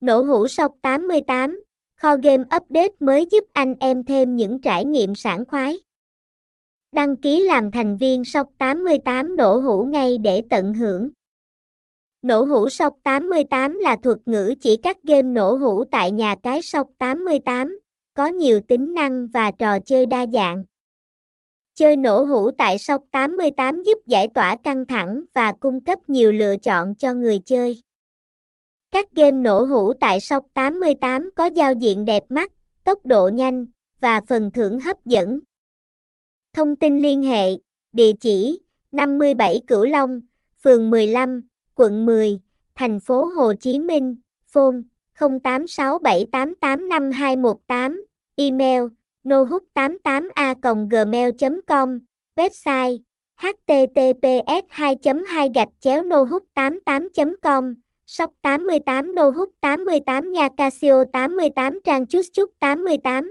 Nổ hũ sọc 88, kho game update mới giúp anh em thêm những trải nghiệm sảng khoái. Đăng ký làm thành viên sọc 88 nổ hũ ngay để tận hưởng. Nổ hũ sọc 88 là thuật ngữ chỉ các game nổ hũ tại nhà cái sọc 88, có nhiều tính năng và trò chơi đa dạng. Chơi nổ hũ tại sọc 88 giúp giải tỏa căng thẳng và cung cấp nhiều lựa chọn cho người chơi. Các game nổ hũ tại sọc 88 có giao diện đẹp mắt, tốc độ nhanh và phần thưởng hấp dẫn. Thông tin liên hệ, địa chỉ 57 Cửu Long, phường 15, quận 10, thành phố Hồ Chí Minh, phone 0867885218, email nohúc88a gmail.com, website https 2 2 gạch chéo nohúc 88 com Sóc 88 Nô Hút 88 Nhà Casio 88 Trang Chút Chút 88